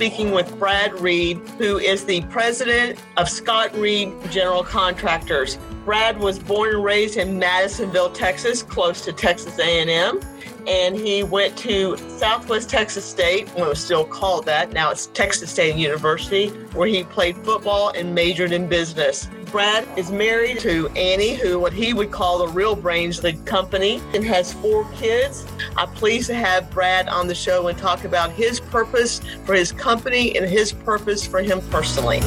speaking with Brad Reed, who is the president of Scott Reed General Contractors. Brad was born and raised in Madisonville, Texas, close to Texas A&M and he went to Southwest Texas State, when it was still called that. Now it's Texas State University, where he played football and majored in business. Brad is married to Annie, who what he would call the real brains of the company, and has four kids. I'm pleased to have Brad on the show and talk about his purpose for his company and his purpose for him personally.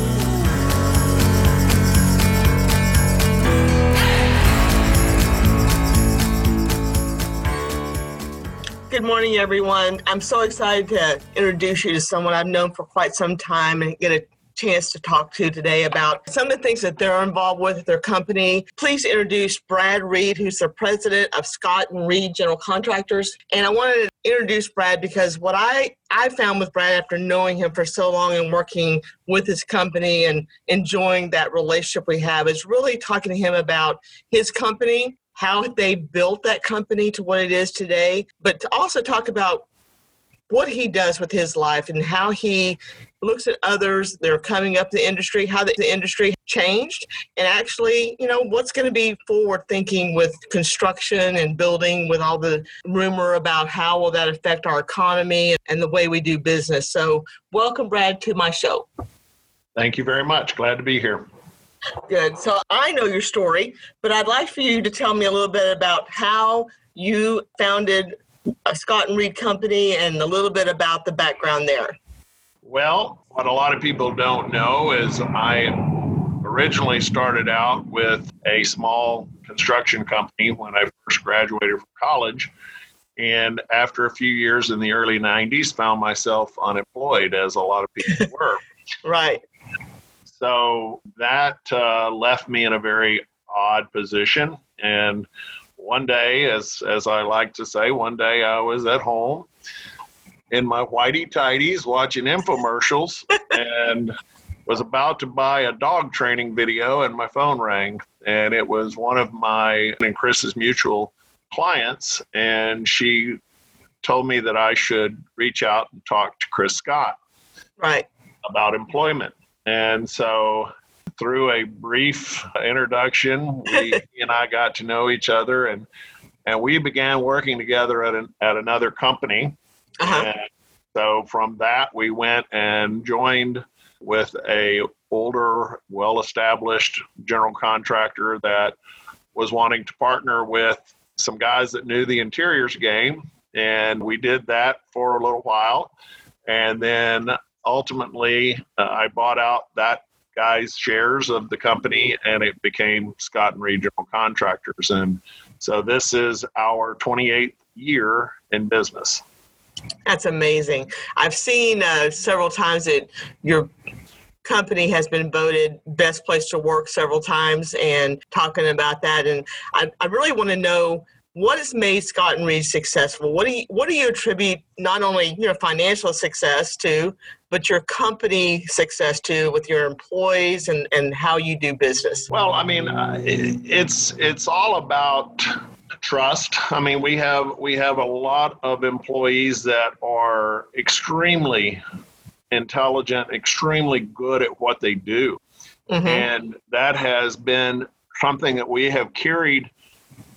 Good morning, everyone. I'm so excited to introduce you to someone I've known for quite some time and get a chance to talk to today about some of the things that they're involved with at their company. Please introduce Brad Reed, who's the president of Scott and Reed General Contractors. And I wanted to introduce Brad because what I, I found with Brad after knowing him for so long and working with his company and enjoying that relationship we have is really talking to him about his company how they built that company to what it is today, but to also talk about what he does with his life and how he looks at others that are coming up the industry, how the industry changed, and actually, you know, what's going to be forward thinking with construction and building with all the rumor about how will that affect our economy and the way we do business. So, welcome, Brad, to my show. Thank you very much. Glad to be here. Good. So I know your story, but I'd like for you to tell me a little bit about how you founded a Scott and Reed company and a little bit about the background there. Well, what a lot of people don't know is I originally started out with a small construction company when I first graduated from college. And after a few years in the early 90s, found myself unemployed, as a lot of people were. right. So that uh, left me in a very odd position. And one day, as as I like to say, one day I was at home in my whitey tighties watching infomercials and was about to buy a dog training video and my phone rang and it was one of my and Chris's mutual clients and she told me that I should reach out and talk to Chris Scott. Right. About employment. And so through a brief introduction, we and I got to know each other and and we began working together at an, at another company. Uh-huh. so from that we went and joined with a older, well-established general contractor that was wanting to partner with some guys that knew the interiors game and we did that for a little while and then ultimately, uh, I bought out that guy's shares of the company and it became Scott and Reed General Contractors. And so this is our 28th year in business. That's amazing. I've seen uh, several times that your company has been voted best place to work several times and talking about that. And I, I really want to know what has made Scott and Reed successful? What do you what do you attribute not only your financial success to, but your company success to with your employees and, and how you do business? Well, I mean, uh, it, it's it's all about trust. I mean, we have we have a lot of employees that are extremely intelligent, extremely good at what they do, mm-hmm. and that has been something that we have carried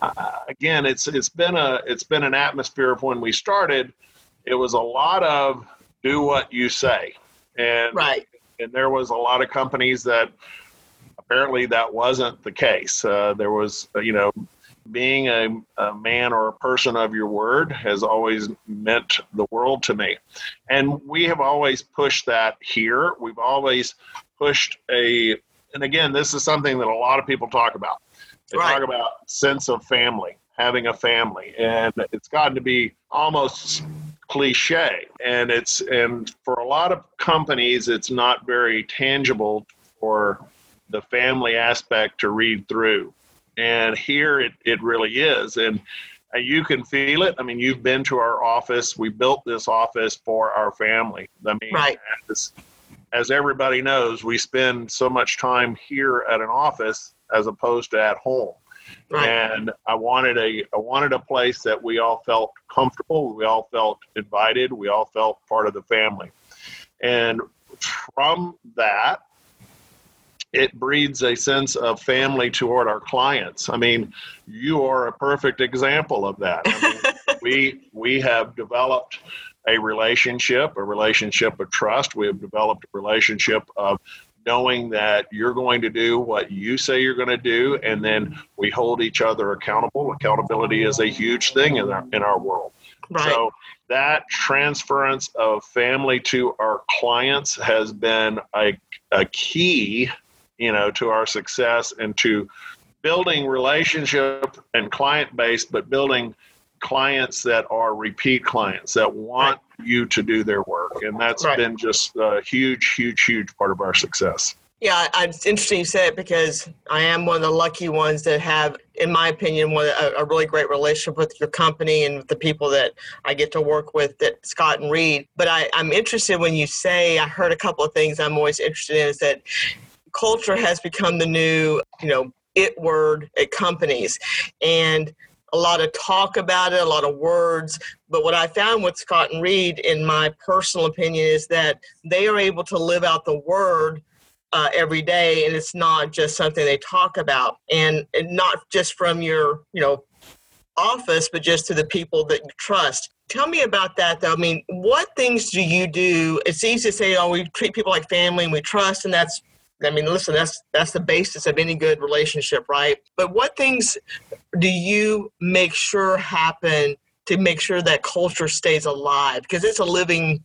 uh, again, it's it's been a it's been an atmosphere of when we started. It was a lot of do what you say, and right. And there was a lot of companies that apparently that wasn't the case. Uh, there was, uh, you know, being a, a, man or a person of your word has always meant the world to me. And we have always pushed that here. We've always pushed a, and again, this is something that a lot of people talk about. They right. talk about sense of family, having a family, and it's gotten to be almost cliche. And it's and for a lot of companies, it's not very tangible for the family aspect to read through. And here it, it really is. And you can feel it. I mean, you've been to our office. We built this office for our family. I mean, right. as, as everybody knows, we spend so much time here at an office as opposed to at home. Right. And I wanted a I wanted a place that we all felt comfortable, we all felt invited, we all felt part of the family. And from that, it breeds a sense of family toward our clients. I mean, you are a perfect example of that. I mean, we we have developed a relationship, a relationship of trust. We have developed a relationship of knowing that you're going to do what you say you're going to do, and then we hold each other accountable. Accountability is a huge thing in our in our world. Right. So that transference of family to our clients has been a, a key, you know, to our success and to building relationship and client base, but building clients that are repeat clients that want right. you to do their work. And that's right. been just a huge, huge, huge part of our success. Yeah, it's interesting you say it because I am one of the lucky ones that have, in my opinion, one a, a really great relationship with your company and with the people that I get to work with at Scott and Reed. But I, I'm interested when you say I heard a couple of things I'm always interested in is that culture has become the new, you know, it word at companies. And a lot of talk about it, a lot of words. But what I found with Scott and Reed, in my personal opinion, is that they are able to live out the word uh, every day, and it's not just something they talk about, and, and not just from your you know office, but just to the people that you trust. Tell me about that, though. I mean, what things do you do? It's easy to say, "Oh, we treat people like family and we trust," and that's I mean, listen, that's that's the basis of any good relationship, right? But what things do you make sure happen to make sure that culture stays alive? Because it's a living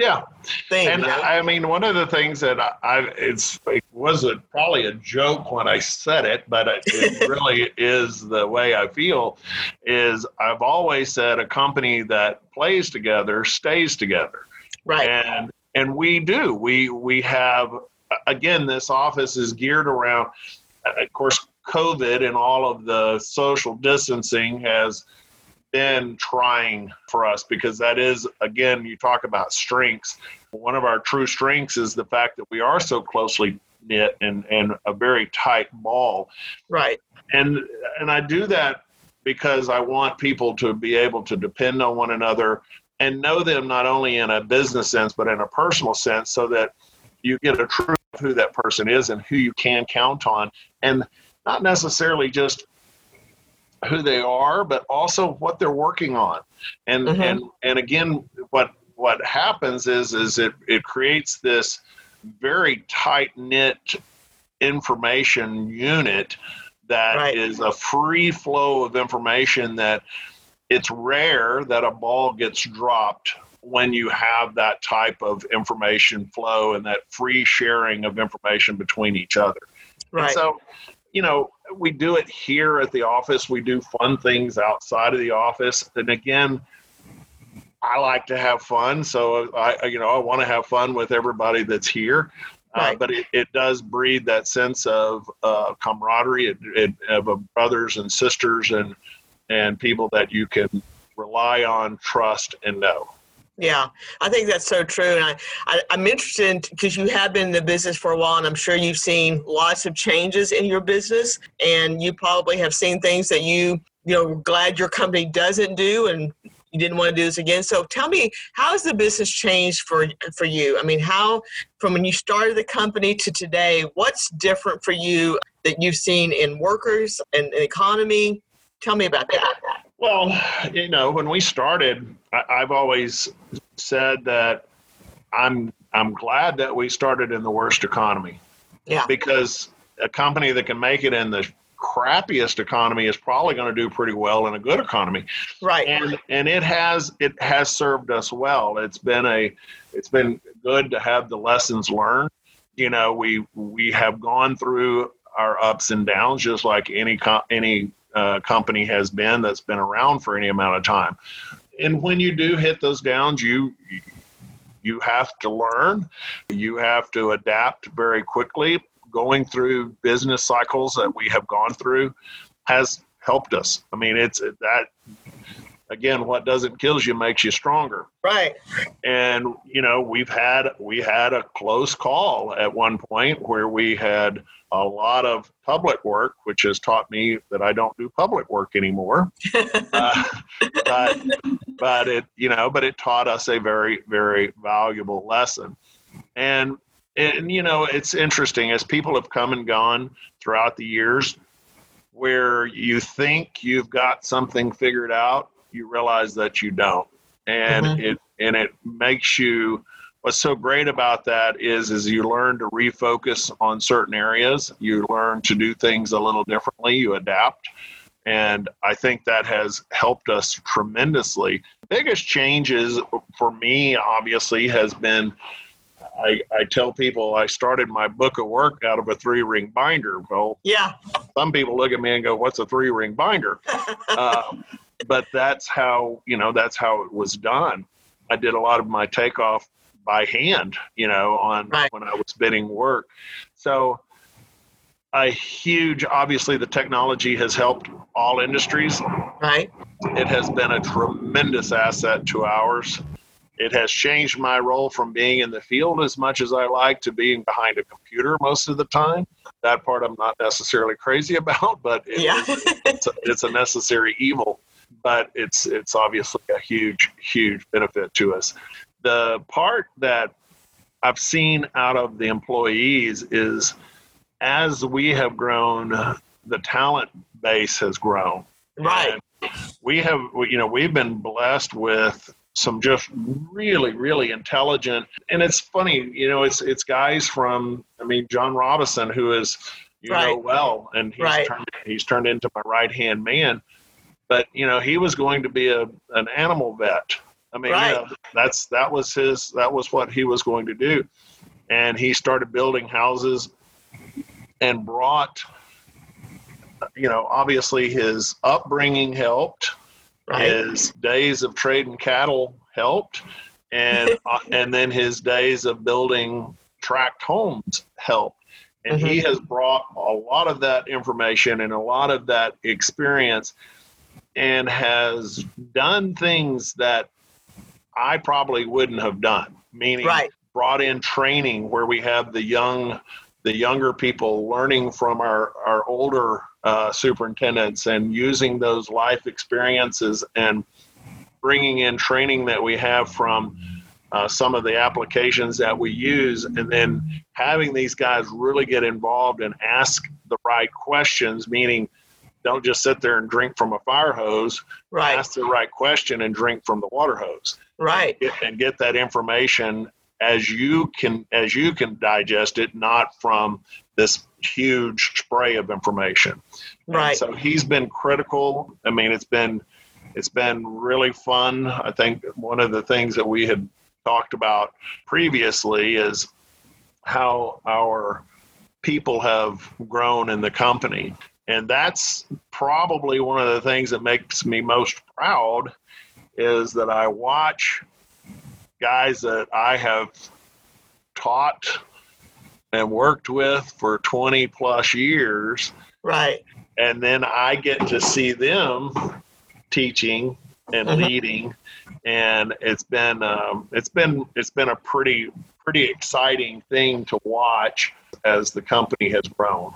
yeah thing. And you know? I mean, one of the things that I, I it's it was a, probably a joke when I said it, but it, it really is the way I feel. Is I've always said a company that plays together stays together, right? And and we do. We we have again, this office is geared around, uh, of course, COVID and all of the social distancing has been trying for us because that is, again, you talk about strengths. One of our true strengths is the fact that we are so closely knit and, and a very tight ball. Right. And and I do that because I want people to be able to depend on one another and know them not only in a business sense but in a personal sense so that you get a true who that person is and who you can count on and not necessarily just who they are but also what they're working on and mm-hmm. and and again what what happens is is it it creates this very tight knit information unit that right. is a free flow of information that it's rare that a ball gets dropped when you have that type of information flow and that free sharing of information between each other. Right. And so, you know, we do it here at the office. We do fun things outside of the office. And again, I like to have fun. So I, you know, I want to have fun with everybody that's here. Uh, right. Uh, but it, it does breed that sense of uh, camaraderie it, it, of brothers and sisters and and people that you can rely on, trust, and know. Yeah, I think that's so true. And I, I, am interested because you have been in the business for a while, and I'm sure you've seen lots of changes in your business, and you probably have seen things that you, you know, glad your company doesn't do, and you didn't want to do this again. So tell me, how has the business changed for for you? I mean, how from when you started the company to today, what's different for you that you've seen in workers and, and economy? Tell me about that. Well, you know, when we started, I, I've always said that I'm I'm glad that we started in the worst economy. Yeah. Because a company that can make it in the crappiest economy is probably going to do pretty well in a good economy. Right. And and it has it has served us well. It's been a it's been good to have the lessons learned. You know, we we have gone through our ups and downs just like any any uh, company has been that's been around for any amount of time. And when you do hit those downs, you you have to learn. You have to adapt very quickly. Going through business cycles that we have gone through has helped us. I mean, it's that again, what doesn't kill you makes you stronger. Right. And you know, we've had we had a close call at one point where we had a lot of public work, which has taught me that I don't do public work anymore. uh, but but it you know, but it taught us a very very valuable lesson. And and you know, it's interesting as people have come and gone throughout the years where you think you've got something figured out, you realize that you don't. And mm-hmm. it and it makes you what's so great about that is is you learn to refocus on certain areas you learn to do things a little differently you adapt and i think that has helped us tremendously biggest changes for me obviously has been I, I tell people I started my book of work out of a three ring binder. Well, yeah. Some people look at me and go, "What's a three ring binder?" uh, but that's how you know that's how it was done. I did a lot of my takeoff by hand, you know, on right. when I was bidding work. So a huge obviously the technology has helped all industries. Right. It has been a tremendous asset to ours. It has changed my role from being in the field as much as I like to being behind a computer most of the time. That part I'm not necessarily crazy about, but it yeah. it's, a, it's a necessary evil. But it's it's obviously a huge huge benefit to us the part that I've seen out of the employees is as we have grown, the talent base has grown. Right. And we have, you know, we've been blessed with some just really, really intelligent. And it's funny, you know, it's it's guys from, I mean, John Robison, who is, you right. know, well, and he's right. turned he's turned into my right hand man. But you know, he was going to be a an animal vet I mean, right. you know, that's that was his that was what he was going to do, and he started building houses and brought. You know, obviously his upbringing helped. Right. His days of trading cattle helped, and uh, and then his days of building tract homes helped. And mm-hmm. he has brought a lot of that information and a lot of that experience and has done things that I probably wouldn't have done. Meaning, right. brought in training where we have the young, the younger people learning from our our older uh, superintendents and using those life experiences and bringing in training that we have from uh, some of the applications that we use, and then having these guys really get involved and ask the right questions, meaning don't just sit there and drink from a fire hose. Right. Ask the right question and drink from the water hose. Right. And get, and get that information as you can as you can digest it, not from this huge spray of information. Right. And so he's been critical. I mean, it's been it's been really fun. I think one of the things that we had talked about previously is how our people have grown in the company and that's probably one of the things that makes me most proud is that I watch guys that I have taught and worked with for 20 plus years. Right. And then I get to see them teaching and mm-hmm. leading and it's been um, it's been it's been a pretty pretty exciting thing to watch as the company has grown.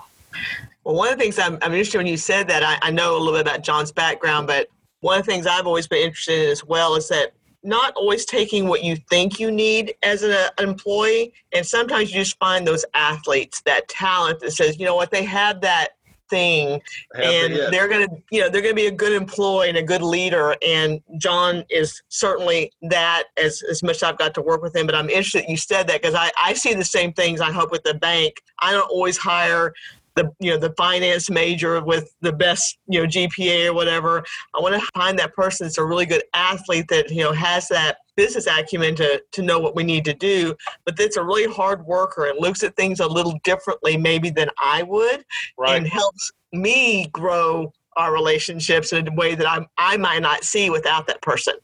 Well, one of the things I'm, I'm interested in when you said that, I, I know a little bit about John's background, but one of the things I've always been interested in as well is that not always taking what you think you need as an, an employee. And sometimes you just find those athletes, that talent that says, you know what, they have that thing and they're going to you know they're going to be a good employee and a good leader. And john is certainly that as as much as i've got to work with him but i'm interested you said that because I, I see the same things i hope with the bank. I don't always hire the you know the finance major with the best you know GPA or whatever. I want to find that person that's a really good athlete that you know has that business acumen to to know what we need to do, but that's a really hard worker and looks at things a little differently maybe than I would, right. and helps me grow our relationships in a way that I I might not see without that person.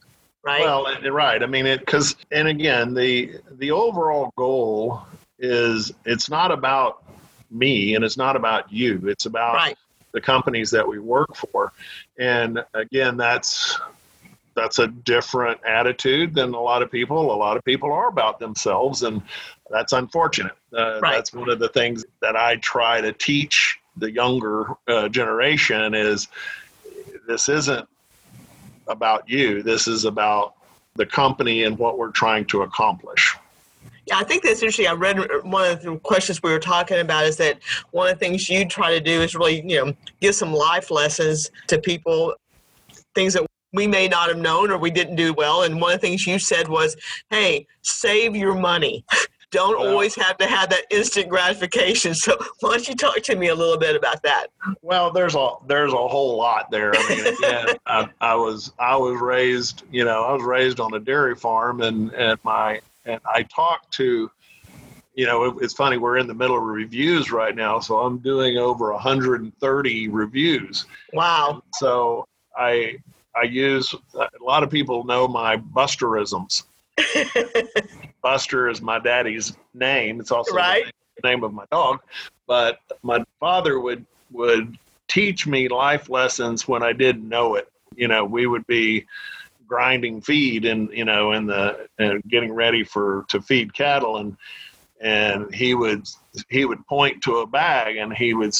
Right. Well, right. I mean, it because and again, the the overall goal is it's not about me and it's not about you. It's about right. the companies that we work for. And again, that's that's a different attitude than a lot of people. A lot of people are about themselves, and that's unfortunate. Uh, right. That's one of the things that I try to teach the younger uh, generation is this isn't about you. This is about the company and what we're trying to accomplish. Yeah, I think that's interesting. I read uh, one of the questions we were talking about is that one of the things you try to do is really, you know, give some life lessons to people, things that we may not have known or we didn't do well. And one of the things you said was, hey, save your money. Don't well, always have to have that instant gratification. So why don't you talk to me a little bit about that? Well, there's a there's a whole lot there. I mean, again, I, I was I was raised, you know, I was raised on a dairy farm, and and my and I talked to you know, it, it's funny, we're in the middle of reviews right now, so I'm doing over 130 reviews. Wow. So I I use a lot of people know my Busterisms. Buster is my daddy's name. It's also right. the name of my dog. But my father would would teach me life lessons when I didn't know it. You know, we would be grinding feed and you know in the and getting ready for to feed cattle. And and he would he would point to a bag and he would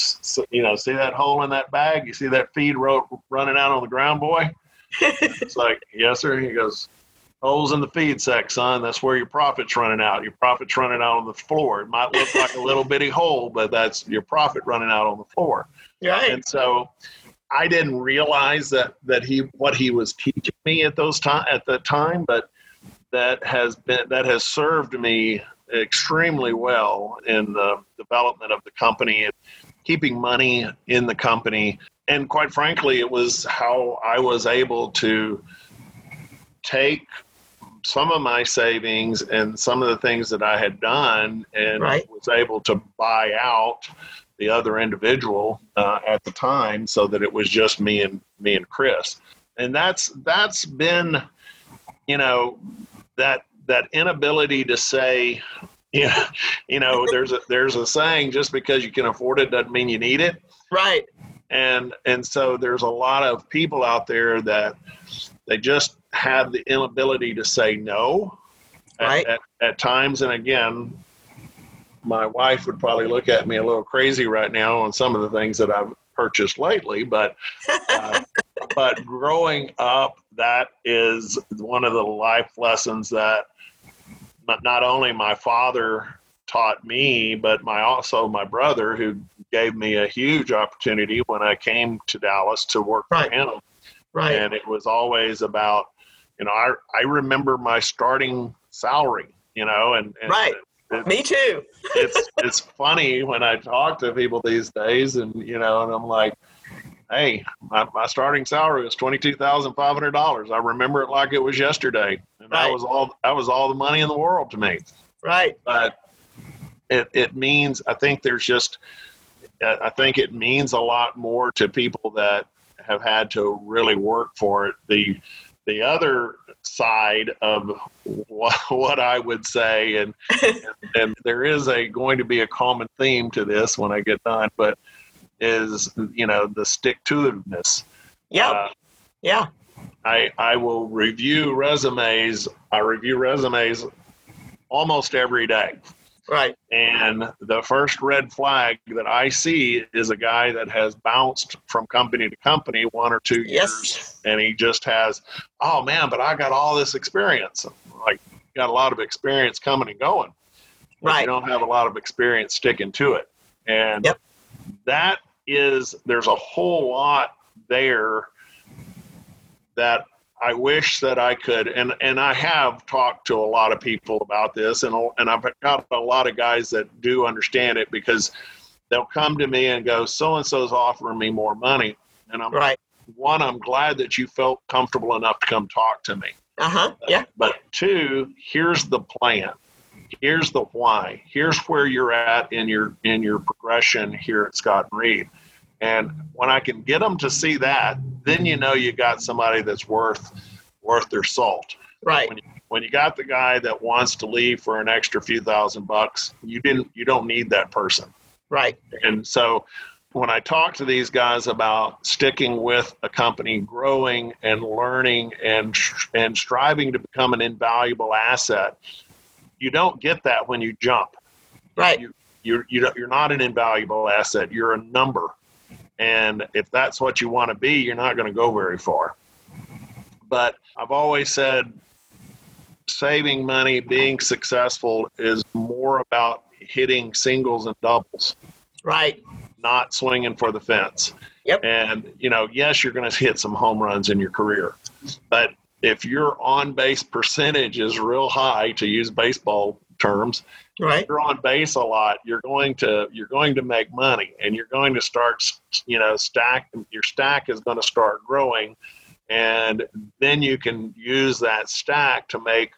you know see that hole in that bag? You see that feed ro- running out on the ground boy? It's like yes sir. He goes holes in the feed sack son. That's where your profit's running out. Your profit's running out on the floor. It might look like a little bitty hole but that's your profit running out on the floor. Right. And so I didn't realize that that he what he was teaching me at those time at the time, but that has been that has served me extremely well in the development of the company and keeping money in the company. And quite frankly, it was how I was able to take some of my savings and some of the things that I had done and right. was able to buy out the other individual uh, at the time so that it was just me and me and Chris. And that's that's been, you know, that that inability to say, you know, you know, there's a there's a saying just because you can afford it doesn't mean you need it. Right. And and so there's a lot of people out there that they just have the inability to say no right. at, at, at times. And again, my wife would probably look at me a little crazy right now on some of the things that I've purchased lately, but uh, but growing up, that is one of the life lessons that not only my father taught me, but my also my brother who gave me a huge opportunity when I came to Dallas to work right. for him. Right. And it was always about, you know, I I remember my starting salary, you know, and, and right. It, Me too. it's it's funny when I talk to people these days, and you know, and I'm like, hey, my, my starting salary was twenty two thousand five hundred dollars. I remember it like it was yesterday, and right. that was all that was all the money in the world to me. Right. But it it means I think there's just I think it means a lot more to people that have had to really work for it. The the other side of what, I would say, and, and, and there is a going to be a common theme to this when I get done, but is you know the stick to itiveness. Yeah, uh, yeah. I I will review resumes. I review resumes almost every day. Right. And the first red flag that I see is a guy that has bounced from company to company one or two years. And he just has, oh man, but I got all this experience. Like, got a lot of experience coming and going. Right. You don't have a lot of experience sticking to it. And yep. that is, there's a whole lot there that I wish that I could, and and I have talked to a lot of people about this, and and I've got a lot of guys that do understand it because they'll come to me and go, so and so's offering me more money, and I'm right. One, I'm glad that you felt comfortable enough to come talk to me. Uh huh. Yeah. But two, here's the plan. Here's the why. Here's where you're at in your in your progression here at Scott and Reed. And when I can get them to see that, then you know you got somebody that's worth worth their salt. Right. When you, when you got the guy that wants to leave for an extra few thousand bucks, you didn't you don't need that person. Right. And so when I talk to these guys about sticking with a company, growing and learning and and striving to become an invaluable asset, you don't get that when you jump. Right. You, you're you you're not an invaluable asset. You're a number, and if that's what you want to be, you're not going to go very far. But I've always said saving money, being successful is more about hitting singles and doubles. Right. Not swinging for the fence. Yep. And, you know, yes, you're going to hit some home runs in your career. But if your on base percentage is real high, to use baseball terms, right. you're on base a lot, you're going to you're going to make money and you're going to start you know stack your stack is going to start growing and then you can use that stack to make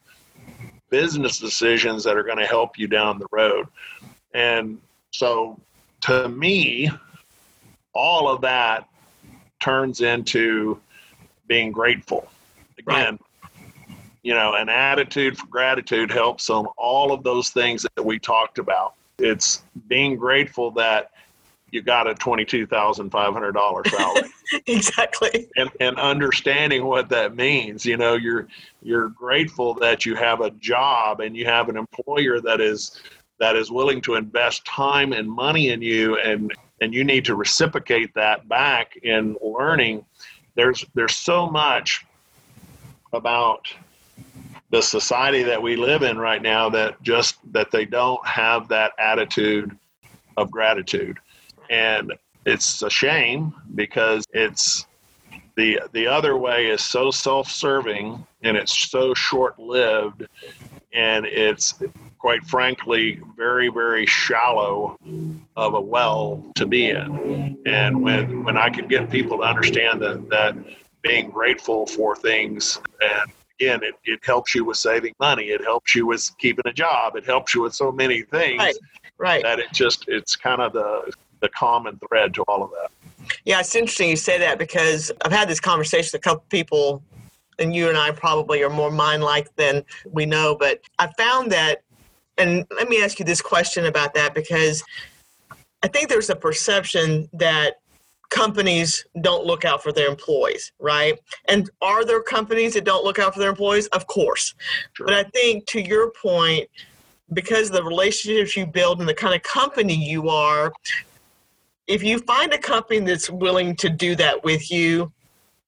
business decisions that are going to help you down the road. And so to me, all of that turns into being grateful. Again, right. You know, an attitude for gratitude helps on all of those things that we talked about. It's being grateful that you got a $22,500 salary. exactly. And, and understanding what that means, you know, you're, you're grateful that you have a job and you have an employer that is, that is willing to invest time and money in you and, and you need to reciprocate that back in learning. There's, there's so much about the society that we live in right now that just that they don't have that attitude of gratitude. And it's a shame because it's the the other way is so self-serving and it's so short-lived and it's quite frankly very very shallow of a well to be in. And when when i can get people to understand that that being grateful for things and again it, it helps you with saving money it helps you with keeping a job it helps you with so many things right right that it just it's kind of the the common thread to all of that. Yeah, it's interesting you say that because I've had this conversation with a couple people, and you and I probably are more mind like than we know. But I found that, and let me ask you this question about that because I think there's a perception that companies don't look out for their employees, right? And are there companies that don't look out for their employees? Of course. Sure. But I think to your point, because the relationships you build and the kind of company you are, if you find a company that's willing to do that with you,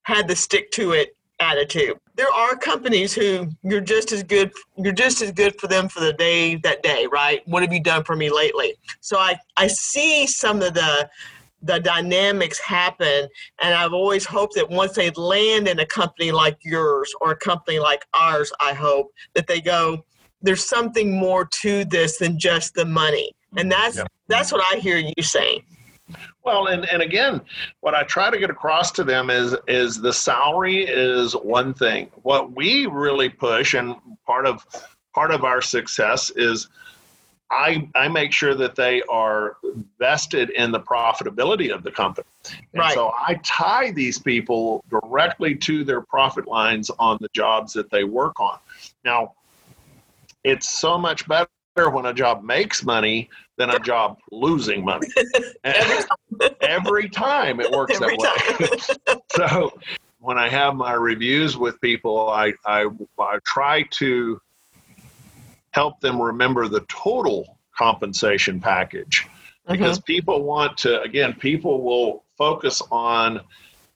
had the stick to it attitude. There are companies who you're just as good you're just as good for them for the day that day, right? What have you done for me lately? So I I see some of the the dynamics happen and I've always hoped that once they land in a company like yours or a company like ours, I hope that they go there's something more to this than just the money. And that's yeah. that's what I hear you saying. Well, and, and again, what I try to get across to them is is the salary is one thing. What we really push, and part of part of our success is I I make sure that they are vested in the profitability of the company. And right. so I tie these people directly to their profit lines on the jobs that they work on. Now, it's so much better when a job makes money than a job losing money. every, time. every time it works every that way. so when I have my reviews with people, I, I, I try to help them remember the total compensation package. Because mm-hmm. people want to, again, people will focus on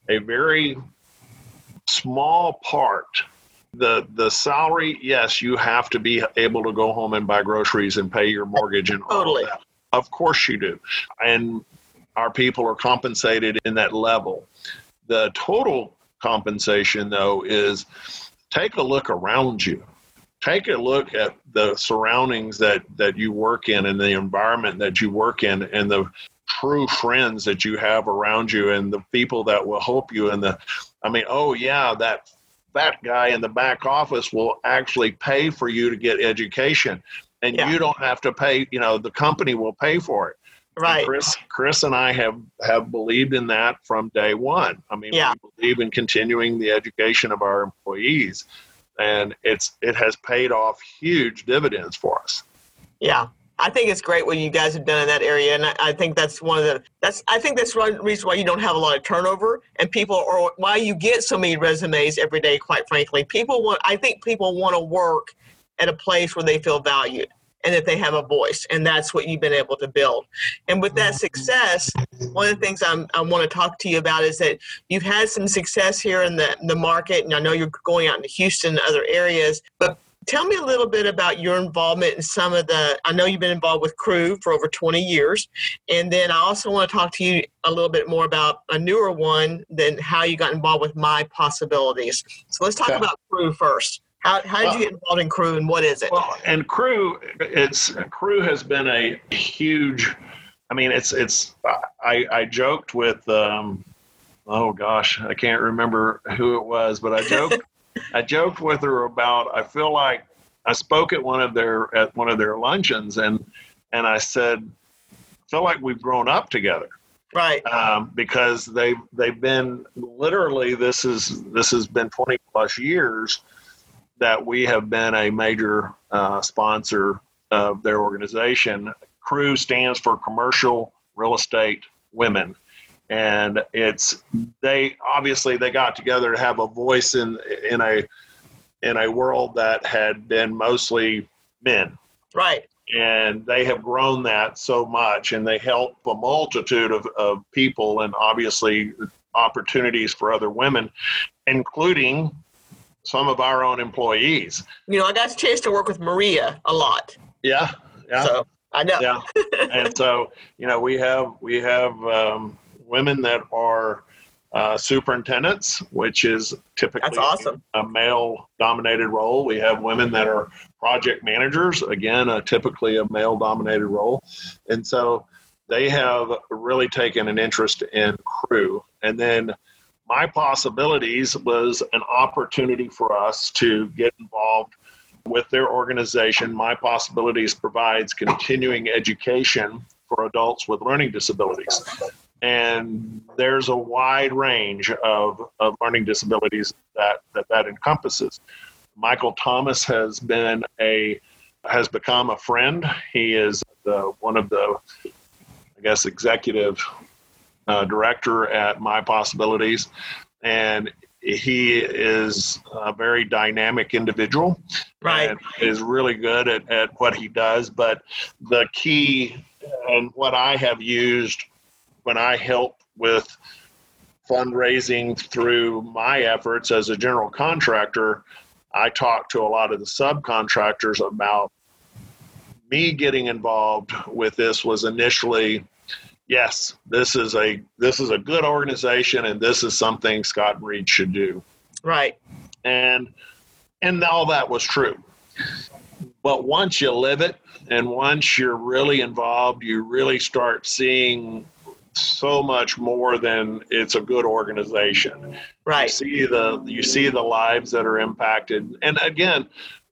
a very small part. The the salary yes you have to be able to go home and buy groceries and pay your mortgage and totally. all that. Of course you do. And our people are compensated in that level. The total compensation though is take a look around you take a look at the surroundings that that you work in and the environment that you work in and the true friends that you have around you and the people that will help you and the i mean oh yeah that that guy in the back office will actually pay for you to get education. And yeah. you don't have to pay you know the company will pay for it. Right. And chris chris and i have have believed in that from day one. I mean yeah. we believe in continuing the education of our employees and it's it has paid off huge dividends for us yeah I think it's great what you guys have done in that area, and I, I think that's one of the that's I think that's one reason why you don't have a lot of turnover, and people or why you get so many resumes every day. Quite frankly, people want. I think people want to work at a place where they feel valued and that they have a voice, and that's what you've been able to build. And with that mm-hmm. success, one of the things I'm, i want to talk to you about is that you've had some success here in the the market, and I know you're going out into Houston and other areas, but Tell me a little bit about your involvement in some of the. I know you've been involved with crew for over 20 years. And then I also want to talk to you a little bit more about a newer one than how you got involved with My Possibilities. So let's talk okay. about crew first. How, how did well, you get involved in Crew and what is it? Well, and Crew, it's CREW has been a huge. I mean, it's it's. I I joked with. Um, oh gosh, I can't remember who it was, but I joked. I joked with her about I feel like I spoke at one of their at one of their luncheons and and I said I feel like we've grown up together right um, because they've they've been literally this is this has been 20 plus years that we have been a major uh, sponsor of their organization. CREW stands for commercial real estate women. And it's they obviously they got together to have a voice in in a in a world that had been mostly men. Right. And they have grown that so much and they help a multitude of, of people and obviously opportunities for other women including some of our own employees you know i got a chance to work with maria a lot yeah yeah so i know yeah and so you know we have we have um, women that are uh, superintendents, which is typically That's awesome. a male dominated role. We have women that are project managers, again, uh, typically a male dominated role. And so they have really taken an interest in CREW. And then my possibilities was an opportunity for us to get involved with their organization. My possibilities provides continuing education for adults with learning disabilities and there's a wide range of, of learning disabilities that, that that encompasses. Michael Thomas has been a has become a friend. He is the one of the I guess executive uh, director at My Possibilities, and he is a very dynamic individual. Right, is really good at, at what he does. But the key and what I have used when I help with fundraising through my efforts as a general contractor, I talk to a lot of the subcontractors about me getting involved with this was initially yes this is a this is a good organization and this is something Scott Reed should do right and and all that was true but once you live it and once you're really involved you really start seeing so much more than it's a good organization. Right. You see the you see the lives that are impacted, and again,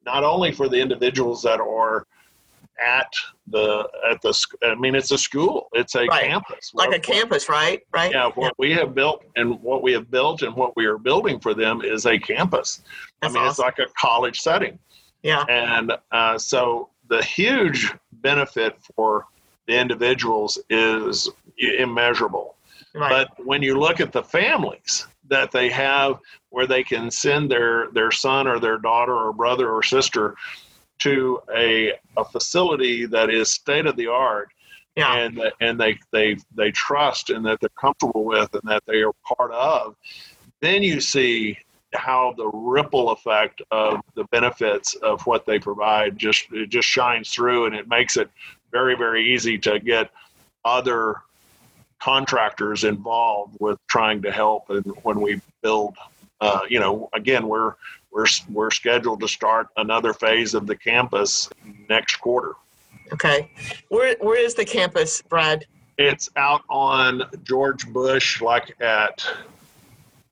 not only for the individuals that are at the at the I mean it's a school it's a right. campus like what, a campus right right yeah what yeah. we have built and what we have built and what we are building for them is a campus That's I mean awesome. it's like a college setting yeah and uh, so the huge benefit for the individuals is immeasurable. Right. But when you look at the families that they have where they can send their, their son or their daughter or brother or sister to a, a facility that is state of the art yeah. and and they, they they trust and that they're comfortable with and that they are part of, then you see how the ripple effect of the benefits of what they provide just it just shines through and it makes it very very easy to get other contractors involved with trying to help and when we build uh, you know again we're we're we're scheduled to start another phase of the campus next quarter. Okay. Where where is the campus brad? It's out on george bush like at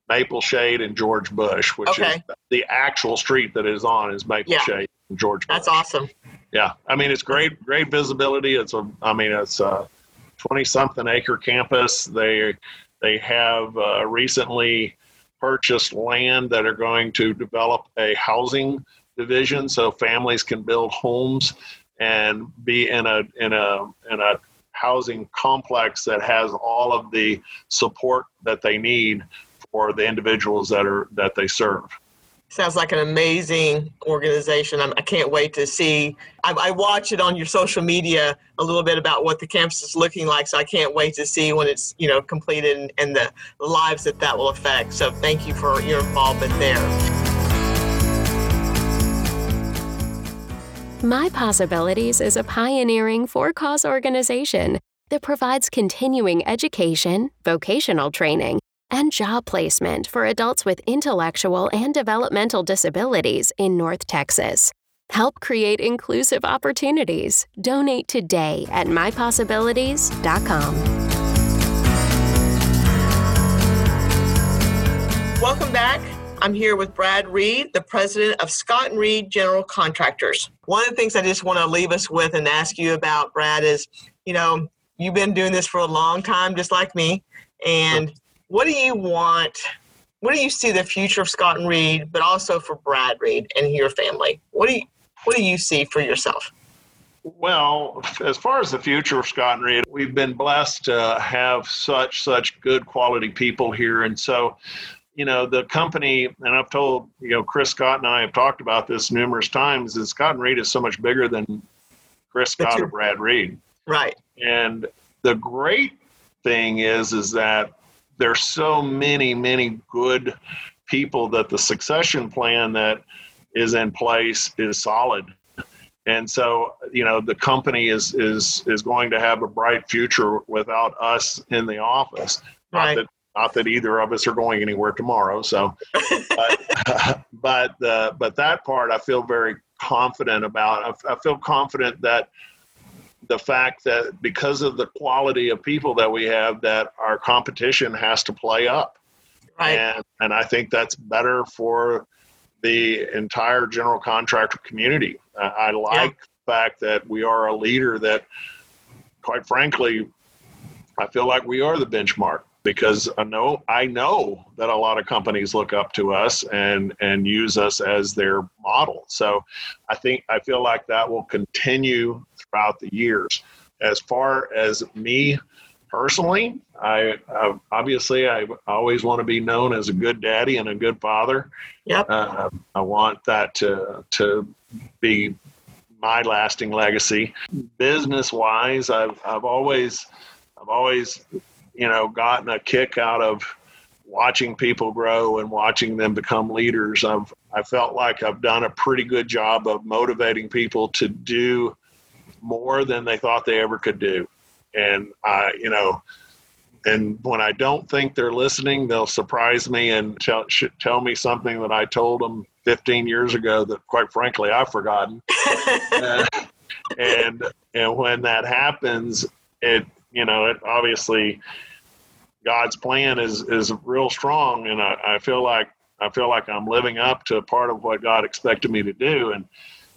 maple shade and george bush which okay. is the actual street that is on is maple yeah. shade and george bush. that's awesome. Yeah. I mean it's great great visibility. It's a i mean it's a 20 something acre campus. They they have uh, recently purchased land that are going to develop a housing division so families can build homes and be in a in a in a housing complex that has all of the support that they need for the individuals that are that they serve. Sounds like an amazing organization. I'm, I can not wait to see. I, I, watch it on your social media a little bit about what the campus is looking like. So I can't wait to see when it's you know completed and, and the, lives that that will affect. So thank you for your involvement there. My Possibilities is a pioneering for cause organization that provides continuing education, vocational training, and job placement for adults with intellectual and developmental disabilities in North Texas. Help create inclusive opportunities. Donate today at mypossibilities.com. Welcome back. I'm here with Brad Reed, the president of Scott and Reed General Contractors. One of the things I just want to leave us with and ask you about, Brad, is you know, you've been doing this for a long time, just like me. And what do you want? What do you see the future of Scott and Reed, but also for Brad Reed and your family? What do you What do you see for yourself? Well, as far as the future of Scott and Reed, we've been blessed to have such such good quality people here, and so you know the company. And I've told you know Chris Scott and I have talked about this numerous times. Is Scott and Reed is so much bigger than Chris Scott or Brad Reed, right? And the great thing is is that there's so many, many good people that the succession plan that is in place is solid. And so, you know, the company is is is going to have a bright future without us in the office. Right. Not that, not that either of us are going anywhere tomorrow. So, but but, uh, but that part I feel very confident about. I, I feel confident that the fact that because of the quality of people that we have, that our competition has to play up. Right. And, and I think that's better for the entire general contractor community. Uh, I like yeah. the fact that we are a leader that, quite frankly, I feel like we are the benchmark because I know I know that a lot of companies look up to us and and use us as their model. So I think I feel like that will continue throughout the years. As far as me personally, I, I obviously I always want to be known as a good daddy and a good father. Yep. Uh, I want that to to be my lasting legacy. Business wise, I've I've always I've always you know gotten a kick out of watching people grow and watching them become leaders. I've I felt like I've done a pretty good job of motivating people to do more than they thought they ever could do. And I, you know, and when I don't think they're listening, they'll surprise me and tell tell me something that I told them 15 years ago that, quite frankly, I've forgotten. uh, and and when that happens, it you know it obviously God's plan is is real strong, and I, I feel like I feel like I'm living up to part of what God expected me to do, and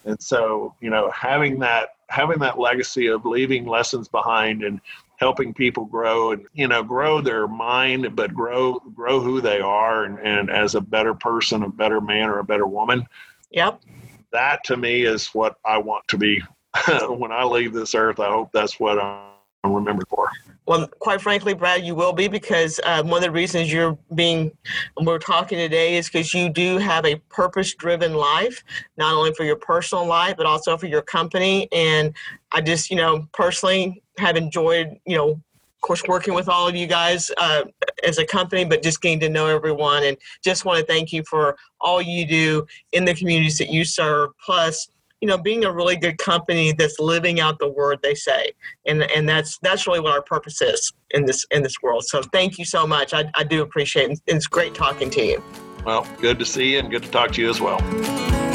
and so you know having that having that legacy of leaving lessons behind and helping people grow and you know grow their mind but grow grow who they are and, and as a better person a better man or a better woman. Yep. That to me is what i want to be. When i leave this earth i hope that's what i'm remembered for well, quite frankly, Brad, you will be because um, one of the reasons you're being, we're talking today is because you do have a purpose driven life, not only for your personal life, but also for your company. And I just, you know, personally have enjoyed, you know, of course, working with all of you guys uh, as a company, but just getting to know everyone. And just want to thank you for all you do in the communities that you serve. Plus, you know being a really good company that's living out the word they say. And and that's that's really what our purpose is in this in this world. So thank you so much. I, I do appreciate it. It's great talking to you. Well good to see you and good to talk to you as well